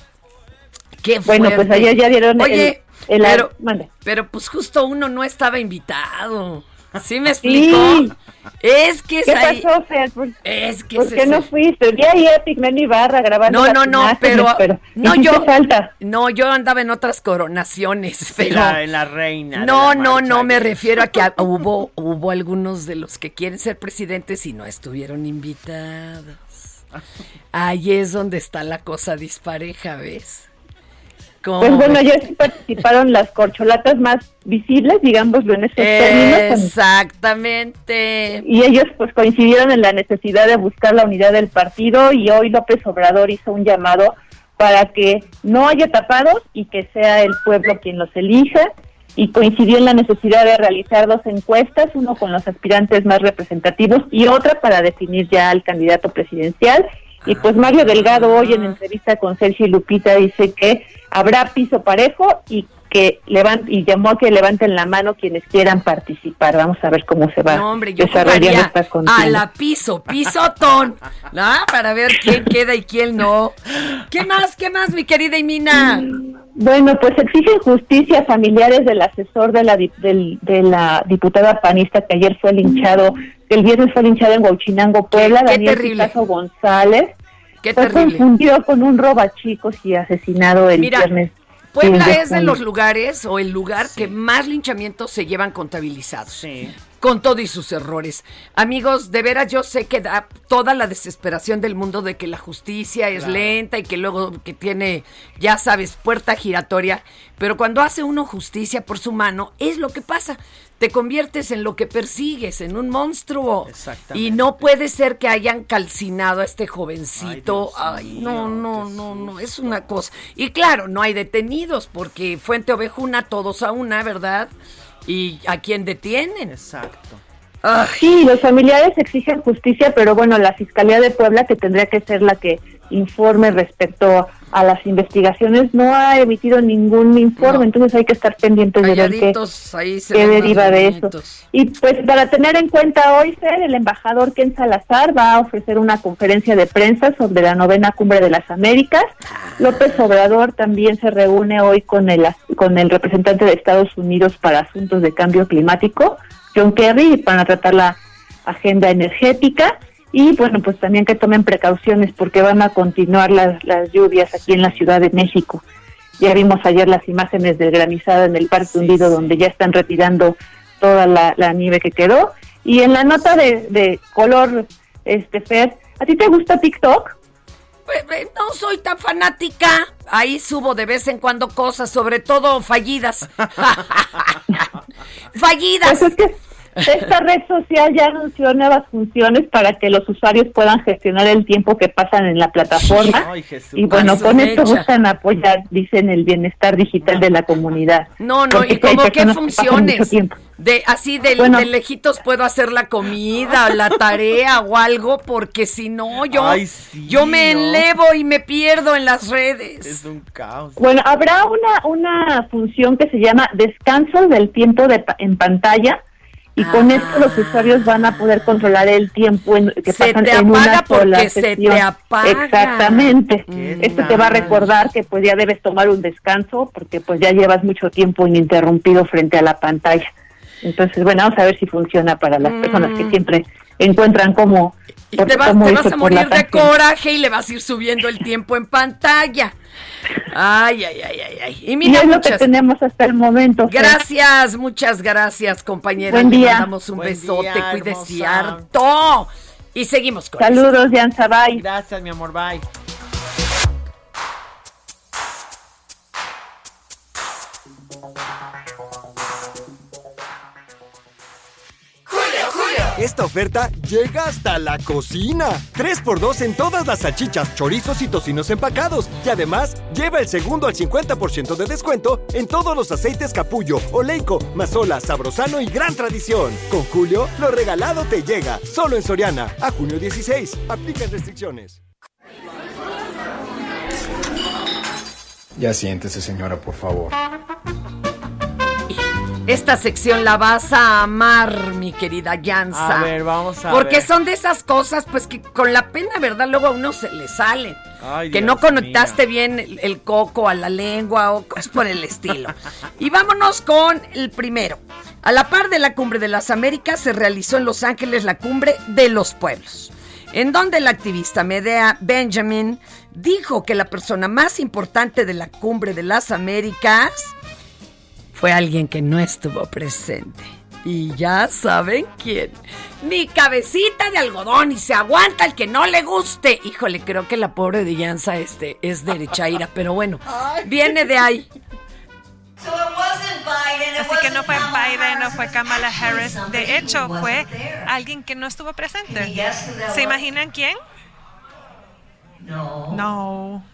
Qué Bueno, pues ayer ya dieron el- Oye, el- pero, mande. pero pues justo uno no estaba invitado. ¿Sí me explicó? Es que ¿Qué es ahí- pasó, Fer? ¿Por, Es que por es qué ese- no fuiste? Vi ahí a Pigmeno Ibarra grabando No, no, no, pero, no yo falta. no yo andaba en otras coronaciones, pero La, en la reina. no, la no, no me refiero a que a- hubo hubo algunos de los que quieren ser presidentes y no estuvieron invitados. Ahí es donde está la cosa dispareja, ¿ves? ¿Cómo Pues bueno, ya sí participaron las corcholatas más visibles, digámoslo en esos términos. Exactamente. Y ellos pues coincidieron en la necesidad de buscar la unidad del partido y hoy López Obrador hizo un llamado para que no haya tapados y que sea el pueblo quien los elija y coincidió en la necesidad de realizar dos encuestas, uno con los aspirantes más representativos y otra para definir ya al candidato presidencial. Y pues Mario Delgado hoy en entrevista con Sergio y Lupita dice que habrá piso parejo y que levan y llamó a que levanten la mano quienes quieran participar. Vamos a ver cómo se va No, hombre, yo desarrollando a la piso, pisotón, ¿no? Para ver quién queda y quién no. ¿Qué más, qué más, mi querida Imina? Bueno, pues exigen justicia familiares del asesor de la, del- de la diputada panista que ayer fue linchado, el viernes fue linchado en Huachinango, Puebla, qué Daniel terrible. Picasso González. Qué fue terrible. confundido con un robachicos y asesinado el Mira, viernes. Puebla 10 es de los lugares o el lugar que más linchamientos se llevan contabilizados. Con todo y sus errores. Amigos, de veras yo sé que da toda la desesperación del mundo de que la justicia es Claro. lenta y que luego que tiene, ya sabes, puerta giratoria. Pero cuando hace uno justicia por su mano, es lo que pasa. Te conviertes en lo que persigues, en un monstruo. Y no puede ser que hayan calcinado a este jovencito. Ay, no, no, no, no, es una cosa. Y claro, no hay detenidos porque Fuente Ovejuna, todos a una, ¿verdad? ¿Y a quién detienen? Exacto. Sí, los familiares exigen justicia, pero bueno, la Fiscalía de Puebla, que tendría que ser la que informe respecto a las investigaciones, no ha emitido ningún informe, entonces hay que estar pendientes de ver qué, qué deriva de eso. Y pues para tener en cuenta hoy, Fer, el embajador Ken Salazar va a ofrecer una conferencia de prensa sobre la novena cumbre de las Américas. López Obrador también se reúne hoy con el, con el representante de Estados Unidos para asuntos de cambio climático, John Kerry, para tratar la agenda energética. Y bueno, pues también que tomen precauciones porque van a continuar las, las lluvias aquí en la Ciudad de México. Ya vimos ayer las imágenes del granizado en el Parque Hundido, donde ya están retirando toda la, la nieve que quedó. Y en la nota de, de color, este Fer, ¿a ti te gusta TikTok? Pues, eh, no soy tan fanática. Ahí subo de vez en cuando cosas, sobre todo fallidas. fallidas. Pues es que Esta red social ya anunció nuevas funciones para que los usuarios puedan gestionar el tiempo que pasan en la plataforma. Ay, Jesús. Y bueno, con esto mecha. buscan apoyar, dicen, el bienestar digital de la comunidad. No, no, Porque y como qué que funciones. De así de, Bueno. de lejitos puedo hacer la comida, la tarea o algo, porque si no yo Ay, sí, yo me ¿no? enlevo y me pierdo en las redes. Es un caos. Bueno, habrá una, una función que se llama descanso del tiempo de, en pantalla y con esto los usuarios van a poder controlar el tiempo en, que Ah. Se pasan te en una porque sola se te sesión. apaga. Exactamente. Qué Esto te va a recordar que pues ya debes tomar un descanso porque pues ya llevas mucho tiempo ininterrumpido frente a la pantalla. Entonces, bueno, vamos a ver si funciona para las personas que siempre encuentran como Mm. Y te vas, cómo te vas a morir de coraje y le vas a ir subiendo el tiempo en pantalla. Ay, ay, ay, ay, ay. Y Y mira, es lo que tenemos hasta el momento. Gracias, muchas gracias, compañera. Buen Le día. mandamos un Buen besote, día, cuídese hermosa. harto. Y seguimos con. Saludos, Yanza, bye. Gracias, mi amor, bye. Esta oferta llega hasta la cocina. 3x2 en todas las salchichas, chorizos y tocinos empacados. Y además, lleva el segundo al 50% de descuento en todos los aceites capullo, oleico, mazola, sabrosano y gran tradición. Con Julio, lo regalado te llega. Solo en Soriana. A junio 16. Aplican restricciones. Ya siéntese, señora, por favor. Esta sección la vas a amar, mi querida Yanza. A ver, vamos a Porque ver. son de esas cosas, pues que con la pena, ¿verdad? Luego a uno se le salen. Ay, que Dios no conectaste bien el, el coco a la lengua o cosas por el estilo. y vámonos con el primero. A la par de la Cumbre de las Américas se realizó en Los Ángeles la Cumbre de los Pueblos, en donde la activista Medea Benjamin dijo que la persona más importante de la Cumbre de las Américas fue alguien que no estuvo presente. Y ya saben quién. Mi cabecita de algodón y se aguanta el que no le guste. Híjole, creo que la pobre de Yanza este, es derechaira, pero bueno, viene de ahí. Así que no fue Biden, no fue Kamala Harris. De hecho, fue alguien que no estuvo presente. ¿Se imaginan quién? No.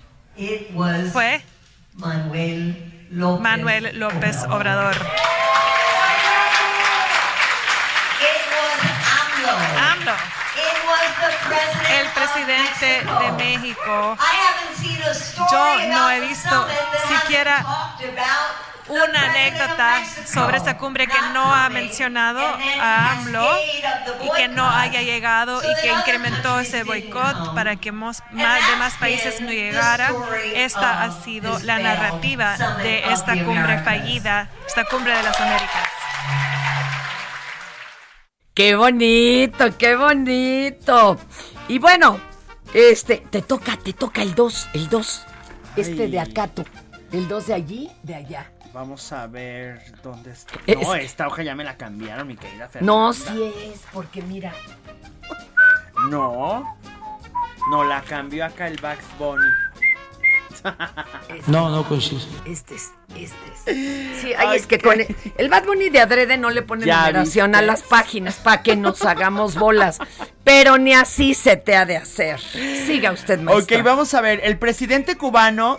Fue Manuel López Obrador. AMLO. El presidente de México. Yo no he visto siquiera una anécdota sobre esta cumbre que no ha mencionado a AMLO y que no haya llegado y que incrementó ese boicot para que más demás países no llegara. Esta ha sido la narrativa de esta cumbre fallida, esta cumbre de las Américas. Qué bonito, qué bonito. Y bueno, este, te toca, te toca el 2, el 2. Este Ay. de acá tú. El 2 de allí, de allá. Vamos a ver dónde está. Es- No, esta hoja ya me la cambiaron, mi querida Fernanda. No, sí es, porque mira. No. No, la cambió acá el Bugs Bunny. No, no coincide. Este es, este es. Sí, ay, Ay, es que qué- con el, el Bad Bunny de adrede no le pone ¿Ya numeración viste? a las páginas para que nos hagamos bolas. Pero ni así se te ha de hacer. Siga usted, maestra. Ok, vamos a ver. El presidente cubano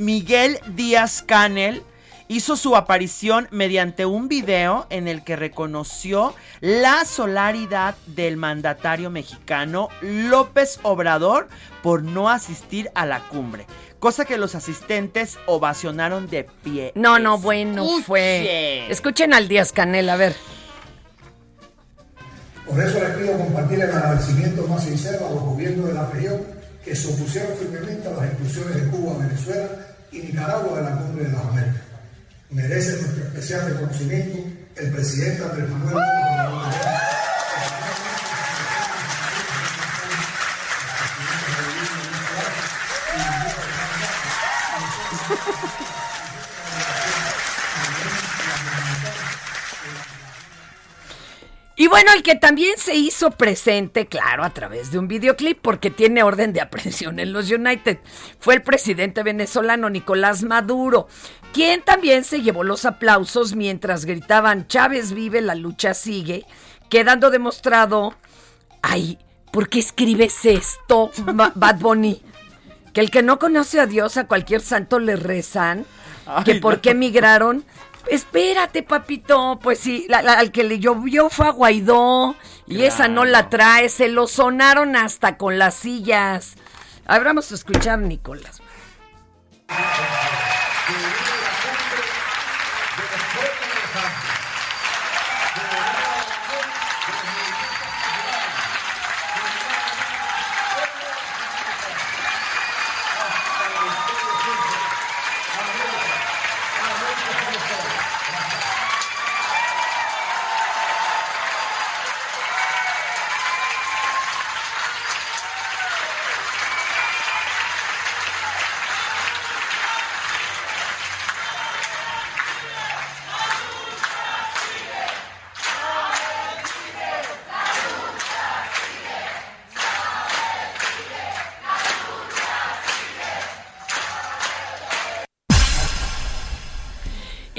Miguel Díaz Canel hizo su aparición mediante un video en el que reconoció la solaridad del mandatario mexicano López Obrador por no asistir a la cumbre, cosa que los asistentes ovacionaron de pie. No, no, bueno fue. Escuchen al Díaz Canel, a ver. Por eso les pido compartir el agradecimiento más sincero a los gobiernos de la región que se opusieron firmemente a las exclusiones de Cuba, Venezuela y Nicaragua de la Cumbre de las Américas. Merece nuestro especial reconocimiento el presidente Andrés Manuel bueno, el que también se hizo presente, claro, a través de un videoclip, porque tiene orden de aprehensión en los United, fue el presidente venezolano Nicolás Maduro, quien también se llevó los aplausos mientras gritaban Chávez vive, la lucha sigue, quedando demostrado, ay, ¿por qué escribes esto, Ba- Bad Bunny? Que el que no conoce a Dios, a cualquier santo le rezan, que por no. qué emigraron. Espérate, papito. Pues sí, la- la- al que le llovió fue a Guaidó. Y esa no la trae. Se lo sonaron hasta con las sillas. A ver, vamos a escuchar, Nicolás.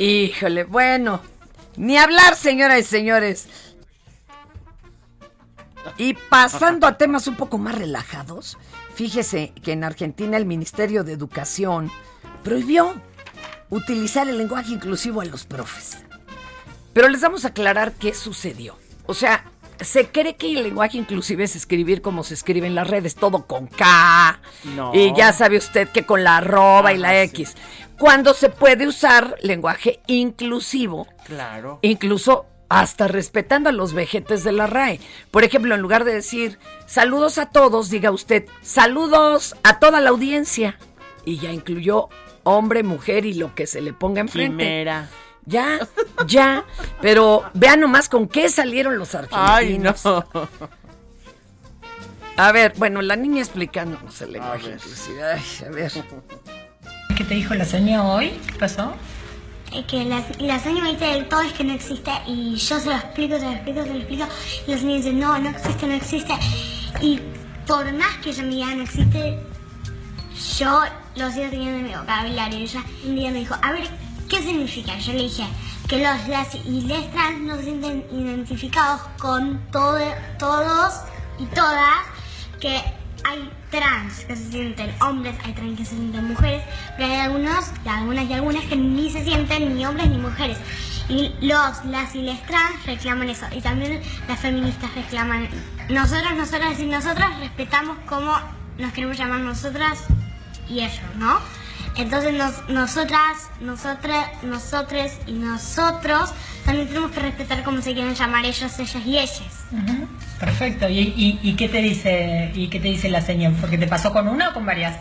Híjole, bueno. Ni hablar, señoras y señores. Y pasando a temas un poco más relajados, fíjese que en Argentina el Ministerio de Educación prohibió utilizar el lenguaje inclusivo a los profes. Pero les vamos a aclarar qué sucedió. O sea, se cree que el lenguaje inclusivo es escribir como se escribe en las redes, todo con K. No. Y ya sabe usted que con la arroba y la X. Cuando se puede usar lenguaje inclusivo, Claro. incluso hasta respetando a los vejetes de la RAE. Por ejemplo, en lugar de decir saludos a todos, diga usted saludos a toda la audiencia. Y ya incluyó hombre, mujer y lo que se le ponga enfrente. Quimera. Ya, ya. Pero vean nomás con qué salieron los Ay, argentinos. no. A ver, bueno, la niña explicándonos el lenguaje inclusivo. Ay, a ver. ¿Qué te dijo la señora hoy? ¿Qué pasó? Que la, la me dice el todo es que no existe y yo se lo explico, se lo explico, se lo explico y la señora dice no, no existe, no existe y por más que yo me diga no existe, yo lo sigo teniendo en mi vocabulario y ella un día me dijo, a ver, ¿qué significa? Yo le dije que los las y les trans no se sienten identificados con todo, todos y todas, que hay trans que se sienten hombres, hay trans que se sienten mujeres, pero hay algunos, algunas y algunas que ni se sienten ni hombres ni mujeres. Y los, las y les trans reclaman eso. Y también las feministas reclaman. Nosotros, nosotras y nosotras respetamos cómo nos queremos llamar nosotras y ellos, ¿no? Entonces nos- nosotras, nosotras, nosotres y nosotros también tenemos que respetar cómo se quieren llamar ellos, ellas y ellas. Perfecto. ¿Y, y, y qué te dice y qué te dice la señora? ¿Porque te pasó con una o con varias?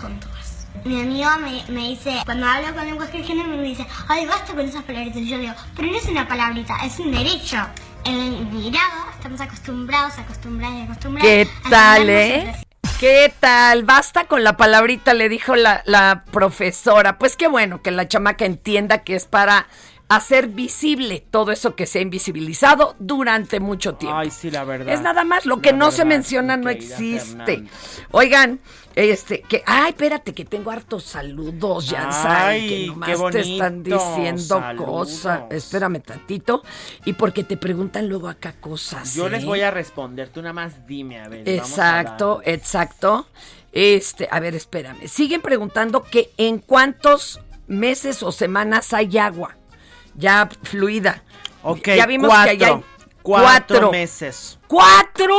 Con todas. Mi amiga me, me dice, cuando hablo con lenguaje de género, me dice, ay, basta con esas palabritas. Y yo digo, pero no es una palabrita, es un derecho. En el migrado estamos acostumbrados, acostumbrados y acostumbrados. ¿Qué tal, eh? ¿Qué tal? Basta con la palabrita, le dijo la, la profesora. Pues qué bueno que la chamaca entienda que es para hacer visible todo eso que se ha invisibilizado durante mucho tiempo. Ay, sí, la verdad. Es nada más, lo que La no se menciona no existe. Oigan, este, que, ay, espérate, que tengo hartos saludos, ya Ay, que qué nomás te están diciendo cosas. Espérame tantito. Y porque te preguntan luego acá cosas. Yo les ¿eh? voy a responder, tú nada más dime, a ver. vamos a Exacto, exacto. Este, a ver, espérame. Siguen preguntando que en cuántos meses o semanas hay agua ya fluida. Ok, ya vimos cuatro. que allá hay Cuatro meses. ¿Cuatro?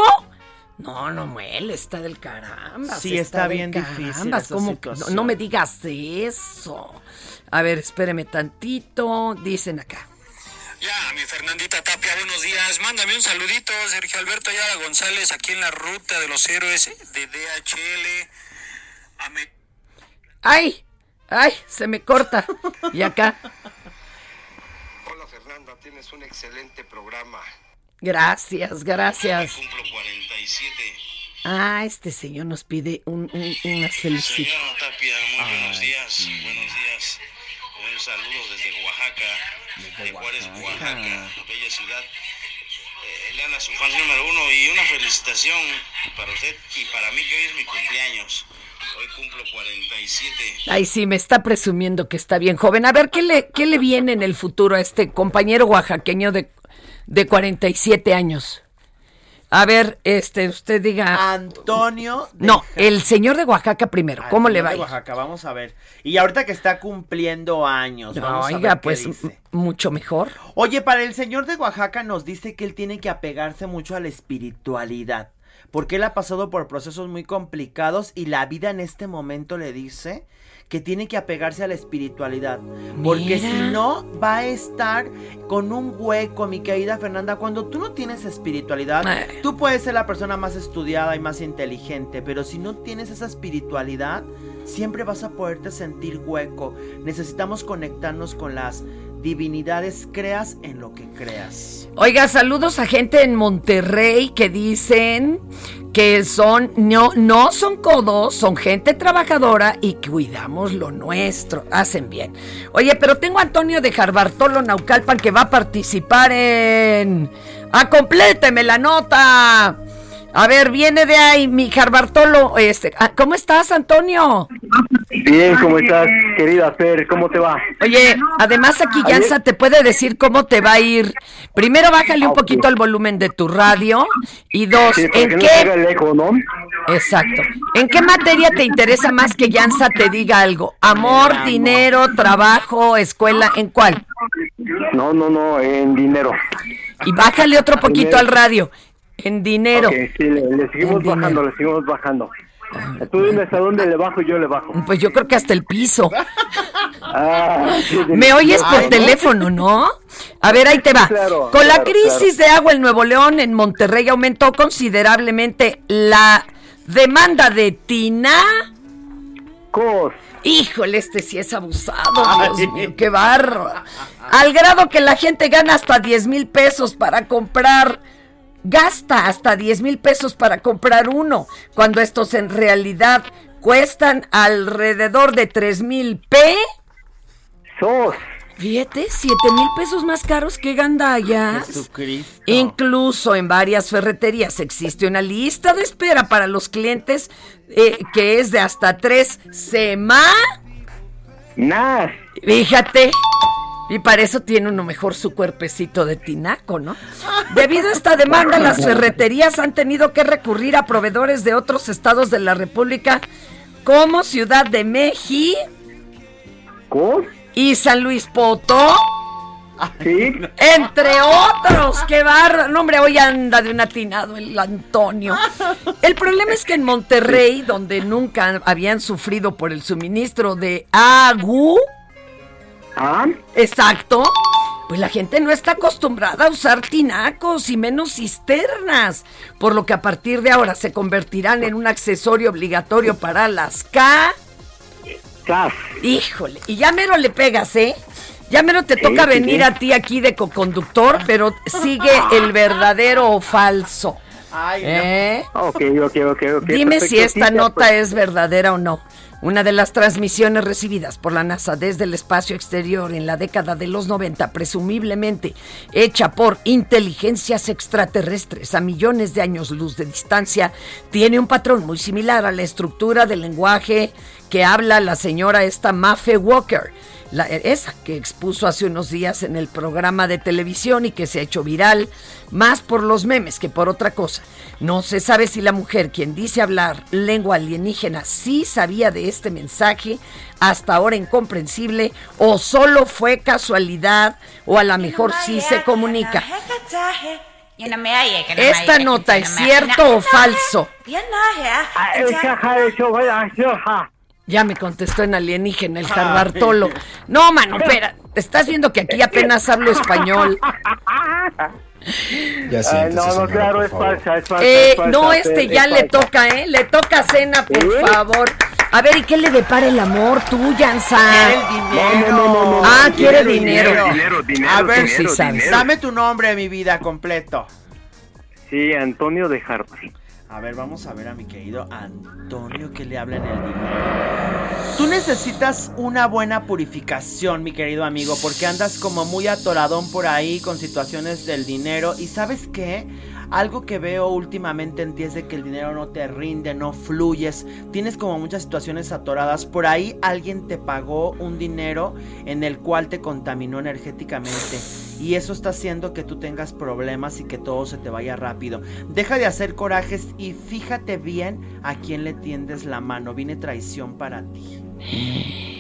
No, no muele, está del caramba. Sí, está bien difícil esa ¿cómo? No, situación. no me digas eso. A ver, espéreme tantito. Dicen acá. Ya, mi Fernandita Tapia, buenos días. Mándame un saludito, Sergio Alberto Ayala González, aquí en la ruta de los héroes de DHL. Ame- ¡Ay! ¡Ay! Se me corta. Y acá. Tienes un excelente programa. Gracias, gracias. Cumplo 47. Ah, este señor nos pide un, un. Señora Tapia, muy buenos días. Buenos días. Un saludo desde Oaxaca, de Juárez, Oaxaca, bella ciudad. Eh, habla su fan número uno y una felicitación para usted y para mí que hoy es mi cumpleaños. Hoy cumplo 47. Ay, sí, me está presumiendo que está bien joven. A ver, ¿qué le, qué le viene en el futuro a este compañero oaxaqueño de, de 47 años? A ver, este, usted diga. Antonio. de No, el señor de Oaxaca primero. ¿Cómo le va? a de? Oaxaca, vamos a ver. Y ahorita que está cumpliendo años. No, vamos a oiga, ver qué pues dice. mucho mejor. Oye, para el señor de Oaxaca nos dice que él tiene que apegarse mucho a la espiritualidad. Porque él ha pasado por procesos muy complicados y la vida en este momento le dice que tiene que apegarse a la espiritualidad. Porque si no, va a estar con un hueco, mi querida Fernanda. Cuando tú no tienes espiritualidad, tú puedes ser la persona más estudiada y más inteligente, pero si no tienes esa espiritualidad, siempre vas a poderte sentir hueco. Necesitamos conectarnos con las divinidades, creas en lo que creas. Oiga, saludos a gente en Monterrey que dicen que son, no, no son codos, son gente trabajadora y cuidamos lo nuestro. Hacen bien. Oye, pero tengo a Antonio de Jarbartolo Naucalpan que va a participar en. ¡Ah, compléteme la nota! A ver, viene de ahí mi Jarbartolo. Este, ah, ¿Cómo estás, Antonio? Bien, ¿cómo estás, querida Fer? ¿Cómo te va? Oye, además aquí Yansa te puede decir cómo te va a ir. Primero bájale un poquito el volumen de tu radio y dos, Sí, ¿en que no qué? haga el eco, ¿no? Exacto. ¿En qué materia te interesa más que Yansa te diga algo? Amor, dinero, trabajo, escuela, ¿en cuál? No, no, no, en dinero. Y bájale otro poquito Dinero. al radio. En dinero. Sí, le, le seguimos En bajando, le seguimos bajando. Tú dime hasta dónde le bajo y yo le bajo. Pues yo creo que hasta el piso. Ah, sí, Me oyes por teléfono, ¿no? A ver, ahí te va. Claro, Con la claro, crisis de agua en Nuevo León, en Monterrey, aumentó considerablemente la demanda de tina. Cos. Híjole, este sí es abusado, Dios mío, qué barro. Al grado que la gente gana hasta 10 mil pesos para comprar, gasta hasta 10 mil pesos para comprar uno, cuando estos en realidad cuestan alrededor de 3 mil P. Sos. Fíjate, 7 mil pesos más caros que gandallas. Jesucristo. Incluso en varias ferreterías existe una lista de espera para los clientes eh, que es de hasta tres semanas. Nas. Fíjate. Y para eso tiene uno mejor su cuerpecito de tinaco, ¿no? Debido a esta demanda, las ferreterías han tenido que recurrir a proveedores de otros estados de la República, como Ciudad de México y San Luis Potó. Sí. Entre otros, qué barro. No, hombre, hoy anda de un atinado el Antonio. El problema es que en Monterrey, donde nunca habían sufrido por el suministro de agua, ¿Ah? exacto, pues la gente no está acostumbrada a usar tinacos y menos cisternas, por lo que a partir de ahora se convertirán en un accesorio obligatorio para las K. Híjole, y ya mero le pegas, ¿eh? Ya mero te Sí, toca sí, venir sí. a ti aquí de coconductor, pero sigue el verdadero o falso. ¿Eh? Ok, ok, ok, ok. Dime si esta nota pues, es verdadera o no. Una de las transmisiones recibidas por la NASA desde el espacio exterior en la década de los 90, presumiblemente hecha por inteligencias extraterrestres a millones de años luz de distancia, tiene un patrón muy similar a la estructura del lenguaje que habla la señora esta Mafe Walker. La, esa que expuso hace unos días en el programa de televisión y que se ha hecho viral más por los memes que por otra cosa. No se sabe si la mujer quien dice hablar lengua alienígena sí sabía de este mensaje hasta ahora incomprensible o solo fue casualidad o a lo mejor sí se comunica. Esta nota es cierto o falso. Ya me contestó en alienígena el Jarbartolo. No, mano, espera. Estás viendo que aquí apenas hablo español. Ya Ah, siéntese, no, no, señora, claro, es falsa, es falsa. Eh, es falsa, no, este es ya le falsa. toca, ¿eh? Le toca cena, por ¿Eh? favor. A ver, ¿y qué le depara el amor tú, Yansa? Dinero. No, no, no, no, no. Ah, quiere Dinero, dinero. dinero, dinero, A ver, dinero, sí sabes. Dame tu nombre, mi vida, completo. Sí, Antonio de Harvard. A ver, vamos a ver a mi querido Antonio que le habla en el dinero. Tú necesitas una buena purificación, mi querido amigo, porque andas como muy atoradón por ahí con situaciones del dinero. Y sabes qué? Algo que veo últimamente en ti es de que el dinero no te rinde, no fluyes. Tienes como muchas situaciones atoradas. Por ahí alguien te pagó un dinero en el cual te contaminó energéticamente. Y eso está haciendo que tú tengas problemas y que todo se te vaya rápido. Deja de hacer corajes y fíjate bien a quién le tiendes la mano. Viene traición para ti.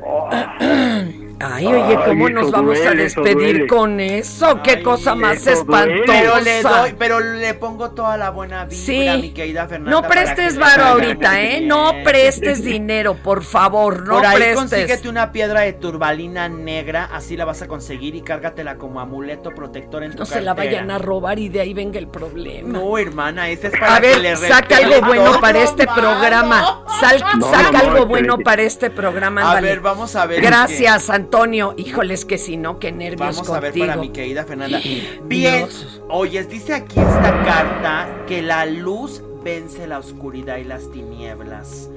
Ay, oye, ¿cómo Ay, nos vamos a duele, despedir con eso? ¡Qué cosa más espantosa! Pero le doy, pero le pongo toda la buena vibra, Sí. mi querida Fernanda. No prestes varo ahorita, ¿eh? bien. No prestes dinero, por favor, no Por ahí prestes. consíguete una piedra de turbalina negra, así la vas a conseguir y cárgatela como amuleto protector en tu No se la vayan a robar y de ahí venga el problema. No, hermana, ese es para A que ver, le saca algo bueno para este programa. Sal- No, saca no, algo que- bueno para este programa. A ver, vamos a ver Gracias, Antonio. Híjoles que si no, qué nervios Vamos a ver para mi querida Fernanda. Bien, Dios. oyes, dice aquí esta carta que la luz vence la oscuridad y las tinieblas.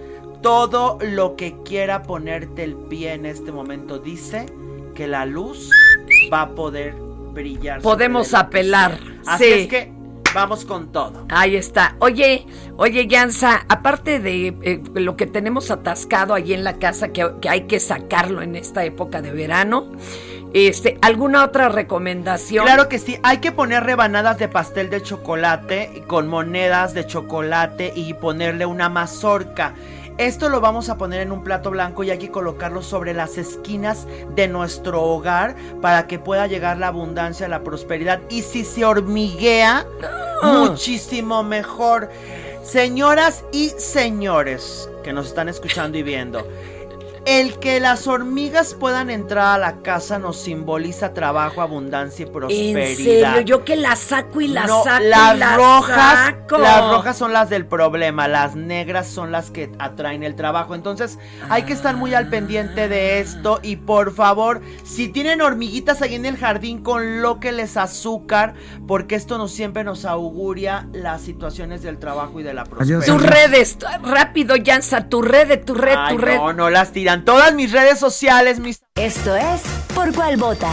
Todo lo que quiera ponerte el pie en este momento dice que la luz va a poder brillar. Podemos apelar. Así sí. es que vamos con todo. Ahí está. Oye, oye, Yansa, aparte de eh, lo que tenemos atascado ahí en la casa, que, que hay que sacarlo en esta época de verano, este, ¿alguna otra recomendación? Claro que sí, hay que poner rebanadas de pastel de chocolate con monedas de chocolate y ponerle una mazorca. Esto lo vamos a poner en un plato blanco y hay que colocarlo sobre las esquinas de nuestro hogar para que pueda llegar la abundancia, la prosperidad. Y si se hormiguea, muchísimo mejor. Señoras y señores que nos están escuchando y viendo, el que las hormigas puedan entrar a la casa nos simboliza trabajo, abundancia y En prosperidad. serio, yo que la saco y la No, saco y las la rojas, saco. las rojas son las del problema, las negras son las que atraen el trabajo. Entonces, hay que estar muy al pendiente de esto y por favor, si tienen hormiguitas ahí en el jardín, colóqueles azúcar, porque esto nos siempre nos auguria las situaciones del trabajo y de la prosperidad. Tus redes, rápido, Yansa, tu red, tu red, Ay, tu red. no, no las tiran. Todas mis redes sociales, mis Esto es Por Cuál Vota.